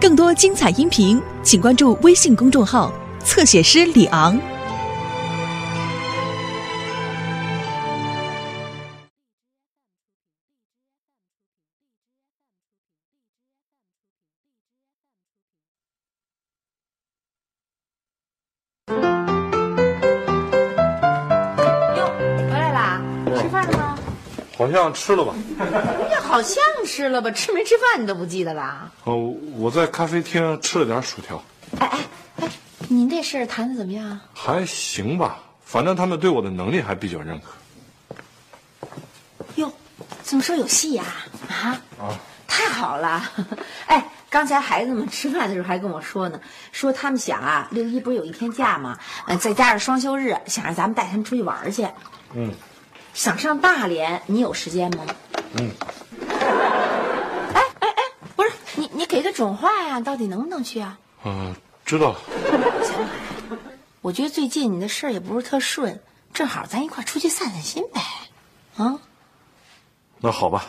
更多精彩音频，请关注微信公众号“侧写师李昂”。哟，回来啦？吃饭了吗？好像吃了吧？好像吃了吧？吃没吃饭你都不记得啦？哦，我在咖啡厅吃了点薯条，哎哎哎，您这事儿谈的怎么样？还行吧。反正他们对我的能力还比较认可。哟，怎么说有戏呀、啊？啊，太好了！哎，刚才孩子们吃饭的时候还跟我说呢，说他们想啊，六一不是有一天假吗？呃，再加上双休日，想让咱们带他们出去玩去。嗯，想上大连，你有时间吗？嗯。你，给个准话呀，到底能不能去啊？嗯、知道了。小海，我觉得最近你的事儿也不是特顺，正好咱一块儿出去散散心呗。啊？那好吧。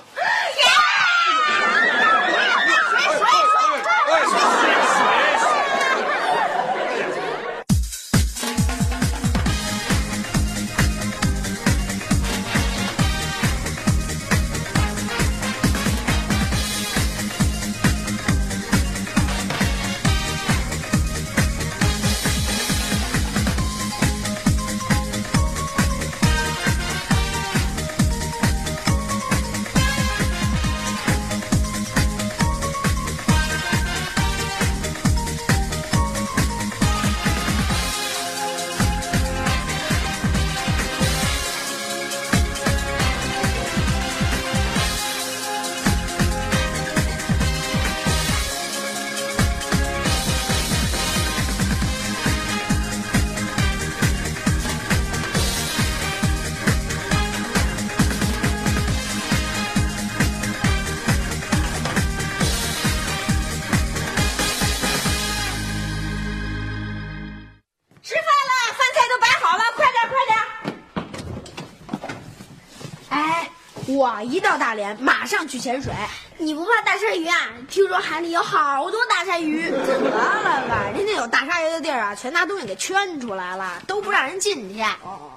我一到大连马上去潜水。你不怕大鲨鱼啊？听说海里有好多大鲨鱼。得了吧，人家有大鲨鱼的地儿啊，全拿东西给圈出来了，都不让人进去。哦，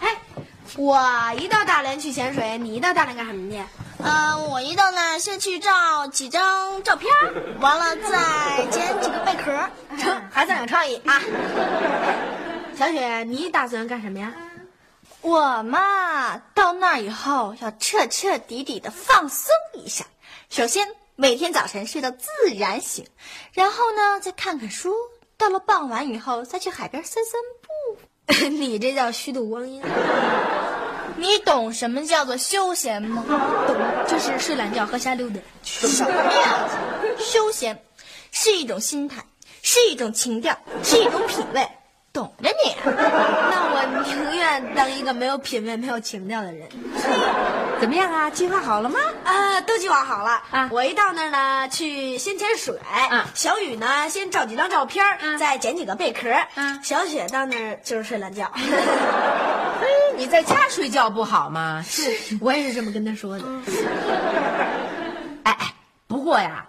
哎，我一到大连去潜水，你一到大连干什么去？嗯、我一到那儿先去照几张照片，完了再捡几个贝壳儿。成，还算有创意啊。小雪，你打算干什么呀？我嘛，到那儿以后要彻彻底底的放松一下。首先，每天早晨睡到自然醒，然后呢，再看看书。到了傍晚以后，再去海边散散步。你这叫虚度光阴。你懂什么叫做休闲吗？懂，就是睡懒觉、喝瞎溜达。什么呀？休闲是一种心态，是一种情调，是一种品味。懂着你。那我宁愿当一个没有品味、没有情调的人。怎么样啊？计划好了吗？啊，都计划好了啊我一到那儿呢，去先潜水。啊小雨呢，先照几张照片，啊再捡几个贝壳。啊小雪到那儿就是睡懒觉。你在家睡觉不好吗？是，我也是这么跟他说的。哎哎，不过呀，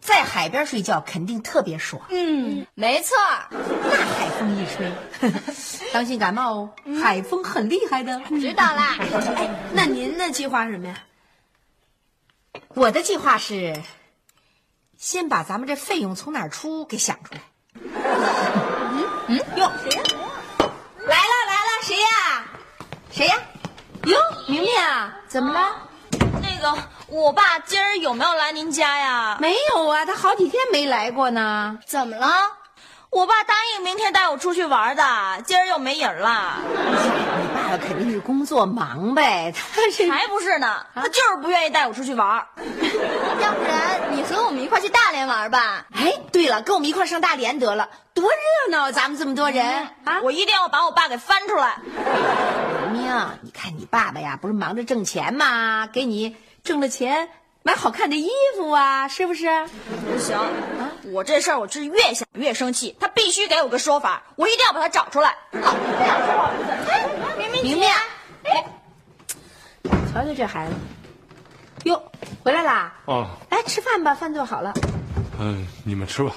在海边睡觉肯定特别爽。嗯，没错。那海风一吹，当心感冒哦，海风很厉害的。知道啦。哎，那您的计划是什么呀？我的计划是，先把咱们这费用从哪儿出给想出来。嗯嗯，哟，谁呀？来了来了，谁呀？谁呀？哟，明明啊，怎么了？那个，我爸今儿有没有来您家呀？没有啊，他好几天没来过呢。怎么了？我爸答应明天带我出去玩的，今儿又没影了。你爸爸肯定是工作忙呗，才不是呢，他就是不愿意带我出去玩。要不然你和我们一块去大连玩吧？哎，对了，跟我们一块上大连得了，多热闹！咱们这么多人啊！我一定要把我爸给翻出来。明明，你看你爸爸呀，不是忙着挣钱吗？给你挣了钱，买好看的衣服啊，是不是？不行啊，我这事儿我是越想越生气，他必须给我个说法，我一定要把他找出来。好，明明明明，哎，瞧瞧这孩子，哟，回来啦！哦，哎吃饭吧，饭做好了。嗯，你们吃吧。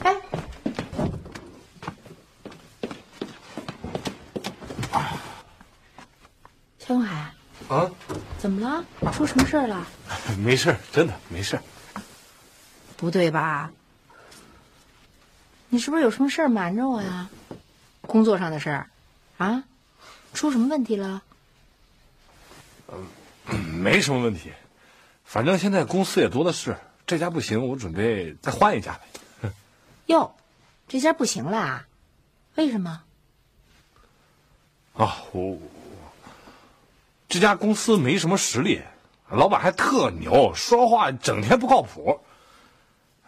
哎，肖永海，啊，怎么了？出什么事儿了？没事，真的没事。不对吧？你是不是有什么事儿瞒着我呀？工作上的事儿，啊？出什么问题了？没什么问题，反正现在公司也多的是，这家不行，我准备再换一家呗。哟，这家不行了啊？为什么？啊，我这家公司没什么实力，老板还特牛，说话整天不靠谱。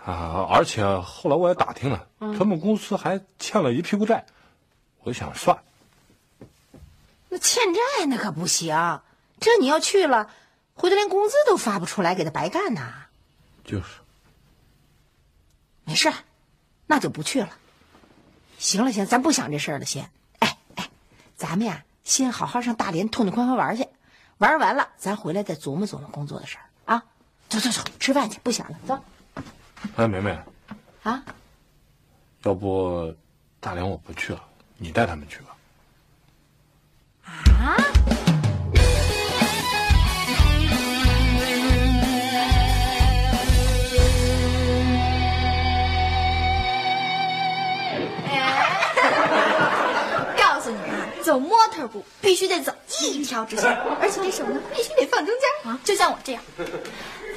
啊，而且后来我也打听了，他们公司还欠了一屁股债，我想算了。那欠债那可不行，这你要去了，回头连工资都发不出来，给他白干呐。就是，没事，那就不去了。行了行，咱不想这事儿了，先。哎哎，咱们呀，先好好上大连痛痛快快玩去，玩完了咱回来再琢磨琢磨工作的事儿啊。走走走，吃饭去，不想了，走。哎，梅梅，啊，要不大连我不去了，你带他们去吧。必须得走一条直线，而且这手呢必须得放中间啊，就像我这样，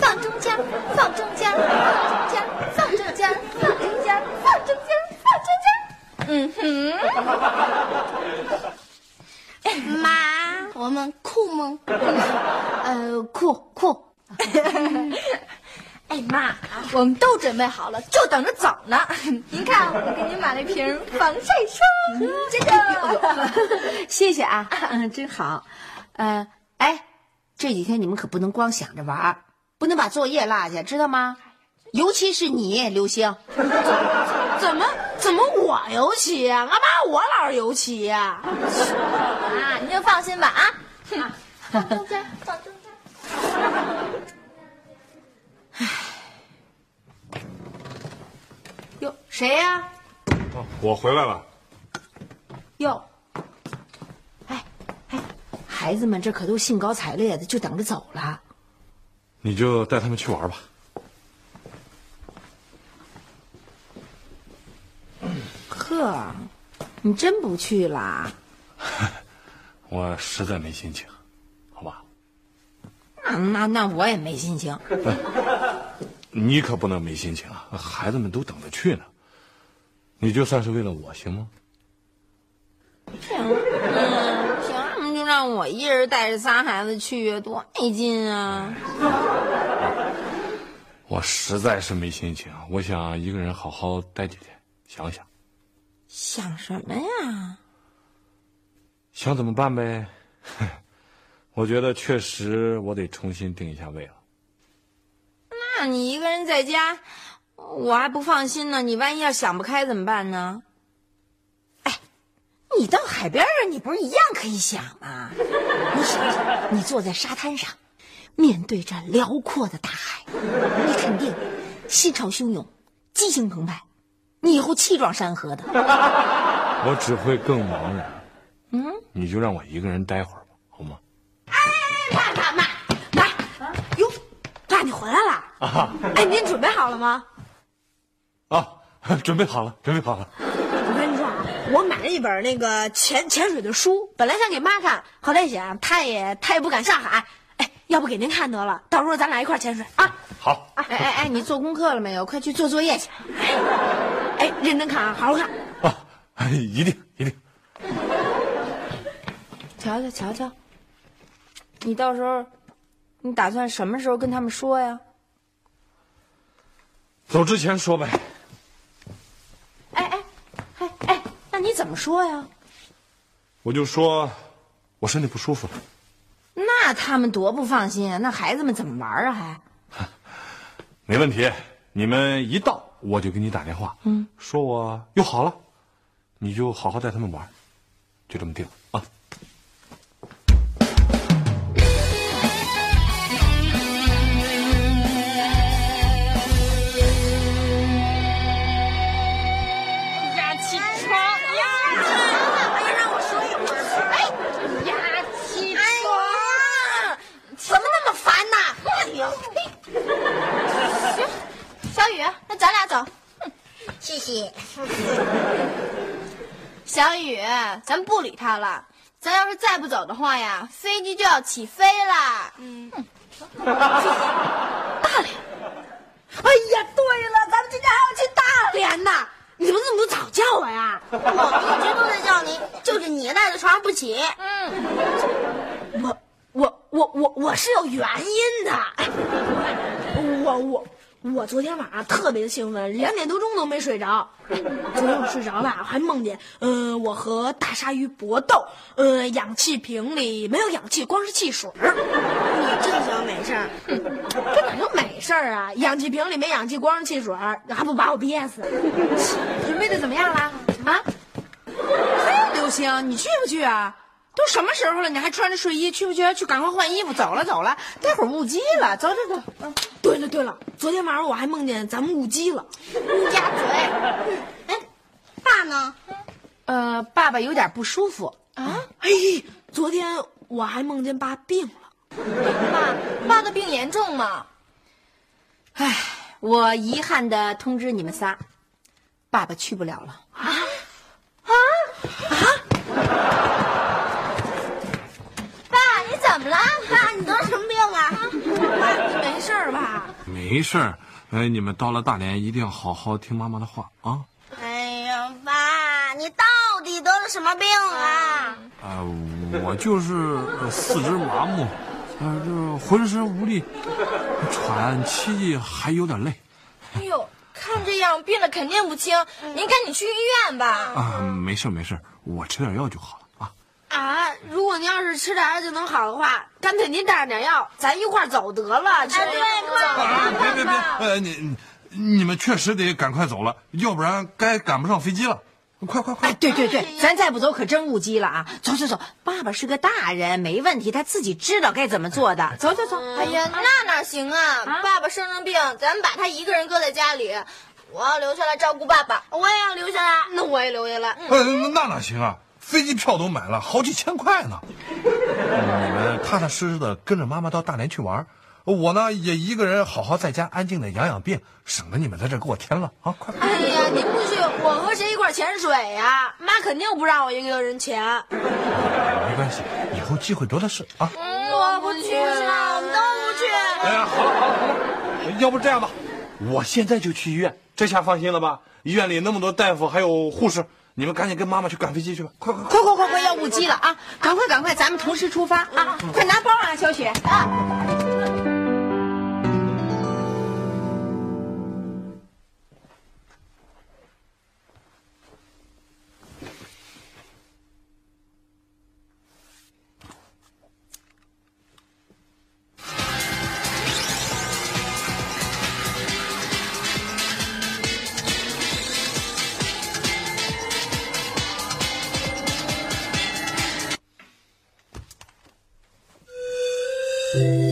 放中间，放中间，放中间，放中间，放中间，放中间，放中间。嗯哼，妈，我们酷吗？呃，酷酷。哎妈，我们都准备好了，就等着走呢。您看，我给您买了一瓶防晒霜，这个。谢谢啊，嗯，真好。呃，哎，这几天你们可不能光想着玩，不能把作业落下，知道吗？尤其是你，刘星。怎么怎么我尤其呀、干嘛我老是尤其呀、啊，您就放心吧啊。放 中间，放中间。哟，谁呀、哦我回来了。哟，哎哎，孩子们这可都兴高采烈的，就等着走了。你就带他们去玩吧。呵，你真不去啦？我实在没心情，好吧？那那那我也没心情。你可不能没心情啊！孩子们都等着去呢，你就算是为了我行吗？行，那就让我一人带着仨孩子去，多没劲啊！我实在是没心情，我想一个人好好待几天，想想想什么呀？想怎么办呗。我觉得确实我得重新定一下位了。那你一个人在家，我还不放心呢。你万一要想不开怎么办呢？哎，你到海边上，你不是一样可以想吗？你想想，你坐在沙滩上，面对着辽阔的大海，你肯定心潮汹涌，激情澎湃，你以后气壮山河的。我只会更茫然。嗯，你就让我一个人待会儿吧，好吗？妈妈妈妈，哟，爸你回来了啊哎，您准备好了吗？啊，准备好了，准备好了。我跟你说，啊，我买了一本那个潜潜水的书，本来想给妈看，后来想她也她也不敢下海，哎，要不给您看得了，到时候咱俩一块潜水啊！好，哎哎哎，你做功课了没有？快去做作业去。哎，认真看啊，好好看。啊，一定一定。瞧瞧瞧瞧，你到时候，你打算什么时候跟他们说呀？走之前说呗。哎哎哎哎，那你怎么说呀？我就说，我身体不舒服了。那他们多不放心啊！那孩子们怎么玩啊？还 没问题，你们一到我就给你打电话，嗯，说我又好了，你就好好带他们玩，就这么定了啊。谢。小雨，咱不理他了。咱要是再不走的话呀，飞机就要起飞了。嗯，大连哎呀，对了，咱们今天还要去大连呢。你们怎么不早叫我呀？我一直都在叫你，就是你赖在床上不起。我我我我我是有原因的。我我我昨天晚上特别的兴奋，两点多钟都没睡着。昨天我睡着了，我还梦见，呃，我和大鲨鱼搏斗，呃，氧气瓶里没有氧气，光是汽水儿。你这叫美事儿，这哪叫美事儿啊？氧气瓶里没氧气，光是汽水儿，还不把我憋死？准备的怎么样了？啊？嘿，刘星，你去不去啊？都什么时候了，你还穿着睡衣去不去？去，赶快换衣服，走了走了，待会儿误机了。走走走，嗯，对了，昨天晚上我还梦见咱们误机了。乌鸦嘴。哎，爸呢？呃，爸爸有点不舒服。啊？哎，昨天我还梦见爸病了。爸，爸的病严重吗？哎，我遗憾的通知你们仨，爸爸去不了了。爸，你怎么了？爸，你得什么病啊？爸，你没事儿吧？没事儿，哎，你们到了大连一定要好好听妈妈的话啊！哎呀，爸，你到底得了什么病啊？啊、我就是呃四肢麻木，呃，这浑身无力，喘气还有点累哎呦，看这样病的肯定不轻，您赶紧去医院吧。啊。没事儿没事儿，我吃点药就好了啊。啊，如果您要是吃点药就能好的话，干脆您带上点药，咱一块儿走得了。哎，对，快点啊，别别别。呃，你你你们确实得赶快走了，要不然该赶不上飞机了。快快快！哎，对对对，咱再不走可真误机了啊！走走走，爸爸是个大人，没问题，他自己知道该怎么做的。走走走，哎呀，那哪行啊！爸爸生了病，咱们把他一个人搁在家里，我要留下来照顾爸爸。我也要留下来。那我也留下来。呃，那哪行啊？飞机票都买了，好几千块呢。你们踏踏实实的跟着妈妈到大连去玩，我呢也一个人好好在家安静的养养病，省得你们在这给我添乱啊！快快！哎呀，你不去，我和谁一块潜水呀、妈肯定不让我一个人潜。没关系，以后机会多的是啊。我不去了，我们都不去。哎呀，好了好了好了，要不这样吧，我现在就去医院，这下放心了吧？医院里那么多大夫还有护士，你们赶紧跟妈妈去赶飞机去吧！快快快！快快快，要误机了啊！赶快赶快，咱们同时出发啊！快拿包啊，小雪啊！夏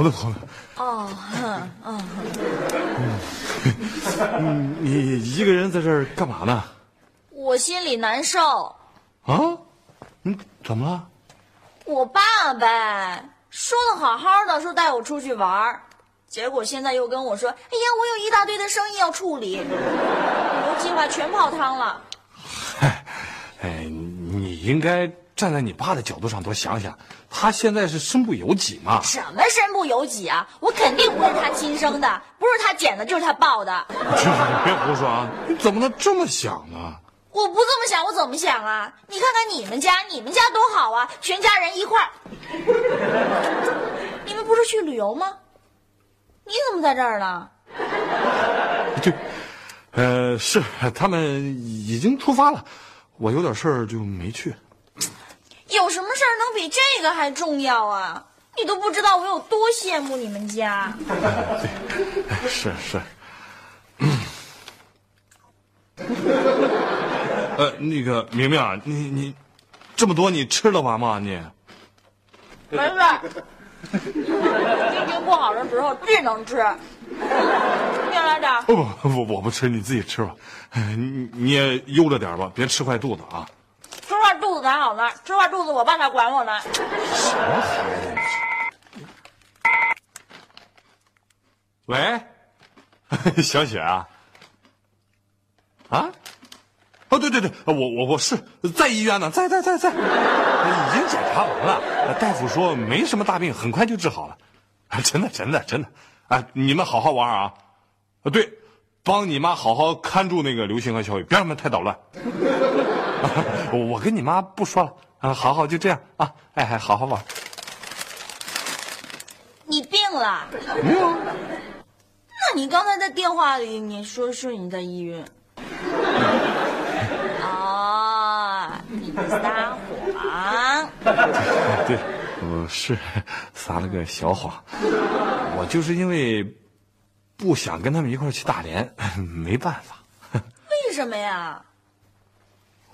炼锻炼，活动活动。哦，哼嗯，嗯，你一个人在这儿干嘛呢？我心里难受。啊？你，怎么了？我爸呗，说的好好的，说带我出去玩儿，结果现在又跟我说，哎呀，我有一大堆的生意要处理，旅游计划全泡汤了。嗨，哎，你应该站在你爸的角度上多想想，他现在是身不由己嘛。什么身不由己啊！我肯定不是他亲生的，不是他捡的，就是他抱的。是是是，别胡说啊！你怎么能这么想呢？我不这么想，我怎么想啊？你看看你们家，你们家多好啊，全家人一块儿。你们不是去旅游吗？你怎么在这儿呢？对，呃，是他们已经出发了，我有点事儿就没去。有什么事儿能比这个还重要啊？你都不知道我有多羡慕你们家。哎 是是，呃，那个明明啊，你你这么多你吃得完吗？你没事。心情不好的时候最能吃。你也来点。不不不，我不吃，你自己吃吧。你你也悠着点吧，别吃坏肚子啊。肚子才好呢，吃坏肚子我爸才管我呢。什么孩子？喂，小雪啊？啊？哦，对对对，我我我是在医院呢，在在在在，已经检查完了，大夫说没什么大病，很快就治好了，真的真的真的，啊，你们好好玩啊，啊对，帮你妈好好看住那个刘星和小雨，别让他们太捣乱。我跟你妈不说了啊，好好就这样啊，哎哎，好好玩。你病了？没有。那你刚才在电话里你说是你在医院。哦，你撒谎，对，我是撒了个小谎。我就是因为不想跟他们一块去大连，没办法。为什么呀？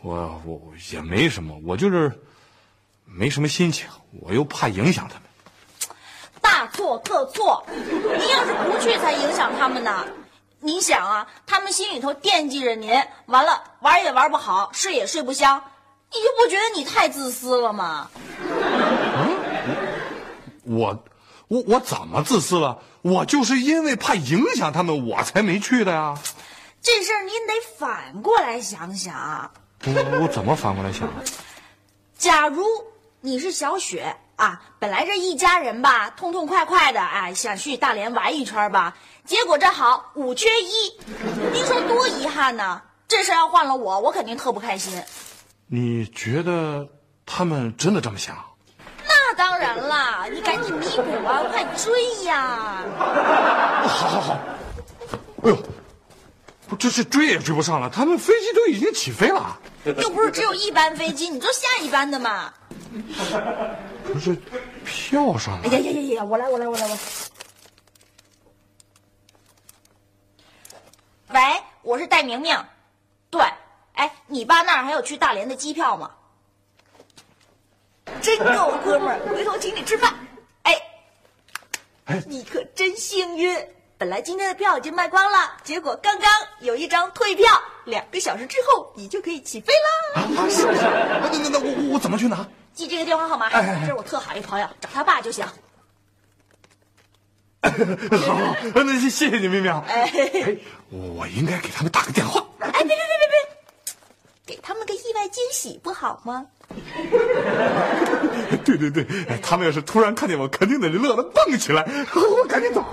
我我也没什么，我就是没什么心情，我又怕影响他们。大错特错！您要是不去，才影响他们呢。您想啊，他们心里头惦记着您，完了玩也玩不好，睡也睡不香。你就不觉得你太自私了吗？我，我我怎么自私了？我就是因为怕影响他们，我才没去的呀。这事儿您得反过来想想。我我怎么反过来想？假如你是小雪啊，本来这一家人吧，痛痛快快的，哎，想去大连玩一圈吧，结果这好五缺一，您说多遗憾呢？这事要换了我，我肯定特不开心。你觉得他们真的这么想？那当然了，你赶紧弥补啊，快追呀！好好好。哎呦，不，这是追也追不上了，他们飞机都已经起飞了。又不是只有一班飞机，你坐下一班的嘛。不是，票上。哎呀呀呀呀！我来，我来，我来，我。喂，我是戴明明。对。哎，你爸那儿还有去大连的机票吗？真够哥们儿，回头请你吃饭。哎，哎，你可真幸运！本来今天的票已经卖光了，结果刚刚有一张退票，两个小时之后你就可以起飞了。啊，是是。那那那我我怎么去拿？记这个电话号码，这是我特好一朋友，找他爸就行。好，那谢谢你，明明。哎，我应该给他们打个电话。哎，别别别别别！给他们个意外惊喜不好吗？对对对，他们要是突然看见我，肯定得乐得蹦起来。我赶紧走。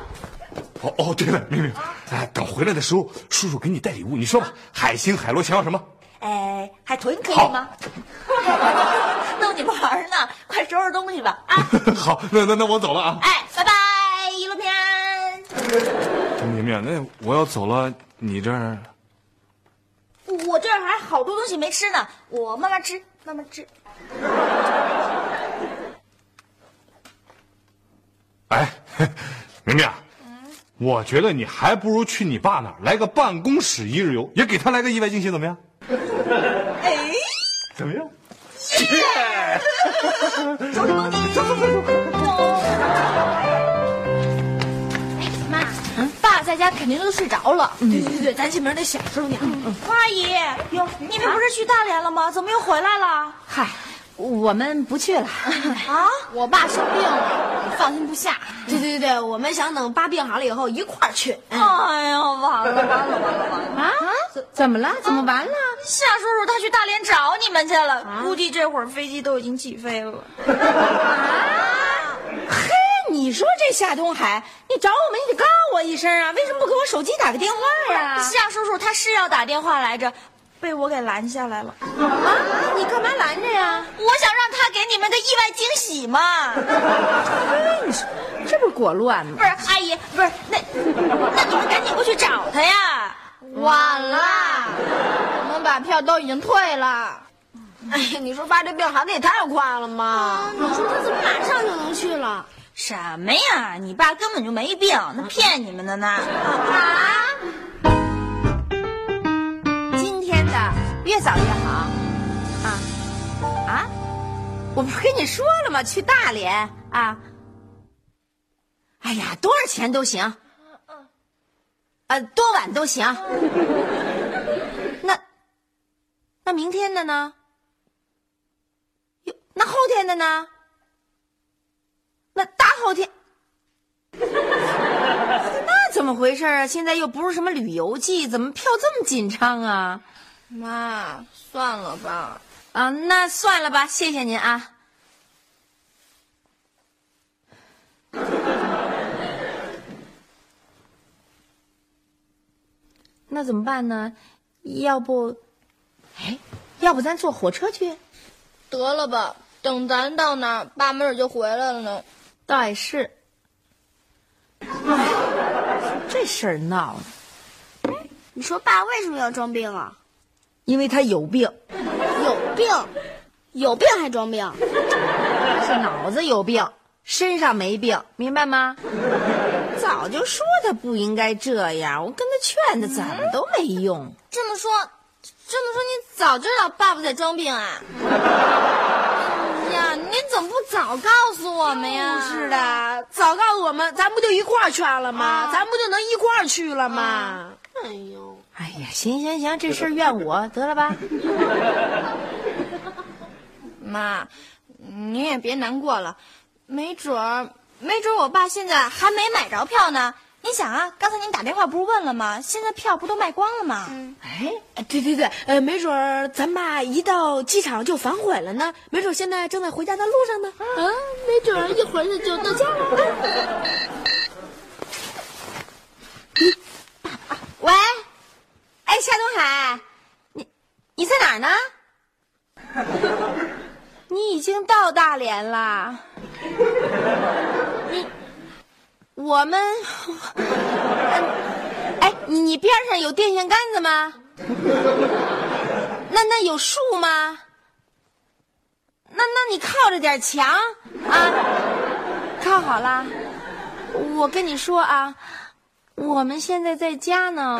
哦哦，对了，明明，哎，等回来的时候，叔叔给你带礼物，你说吧，海星、海螺，想要什么？哎，海豚可以吗？逗你玩呢，快收拾东西吧啊！好，那那那我走了啊。哎，拜拜，一路平安。明明，那我要走了，你这儿。我这儿还好多东西没吃呢，我慢慢吃，慢慢吃。哎，明明，我觉得你还不如去你爸那儿来个办公室一日游，也给他来个意外惊喜，怎么样？哎，怎么样？耶！走走走走走走。在家肯定都睡着了。对对对，咱进门得小声点。阿姨，哟，你们不是去大连了吗？怎么又回来了？嗨，我们不去了。啊，我爸生病了，放心不下。对对对对，我们想等爸病好了以后一块儿去。哎呀，完了完了完了完了！啊，怎怎么了？怎么完了？夏叔叔他去大连找你们去了，估计这会儿飞机都已经起飞了。啊，嘿。你说这夏东海，你找我们你得告我一声啊！为什么不给我手机打个电话呀？夏叔叔他是要打电话来着，被我给拦下来了。啊，你干嘛拦着呀？我想让他给你们个意外惊喜嘛。你说这不是裹乱吗？不是，阿姨，不是那那你们赶紧过去找他呀！晚了，我们把票都已经退了。哎呀，你说爸这病好的也太快了嘛！你说他怎么马上就能去了？什么呀！你爸根本就没病，那骗你们的呢！啊！越早越好。啊啊！我不是跟你说了吗？去大连啊！哎呀，多少钱都行，呃，多晚都行。那那明天的呢？哟，那后天的呢？那大后天？那怎么回事啊？现在又不是什么旅游季，怎么票这么紧张啊？妈，算了吧。啊，那算了吧，谢谢您啊。那怎么办呢？要不，哎，要不咱坐火车去？得了吧，等咱到那儿，爸没准就回来了呢。倒也是。哎，这事儿闹的。你说爸为什么要装病啊？因为他有病。有病？有病还装病？是脑子有病，身上没病，明白吗？早就说他不应该这样，我跟他劝他，怎么都没用。这么说，这么说你早知道爸爸在装病啊？呀，你怎么不早告诉我们呀？是的，早告诉我们，咱不就一块儿劝了吗？咱不就能一块儿去了吗？哎呦，哎呀，行行行，这事儿怨我得了吧？妈，您也别难过了，没准儿，没准儿我爸现在还没买着票呢。你想啊，刚才您打电话不是问了吗？现在票不都卖光了吗？哎，对对对，呃，没准儿咱爸一到机场就反悔了呢，没准儿现在正在回家的路上呢。啊，没准儿一会儿就到家了。喂，哎，夏东海，你你在哪儿呢？你已经到大连了。你，我们，哎，你你边上有电线杆子吗？那那有树吗？那那你靠着点墙啊，靠好了。我跟你说啊，我们现在在家呢。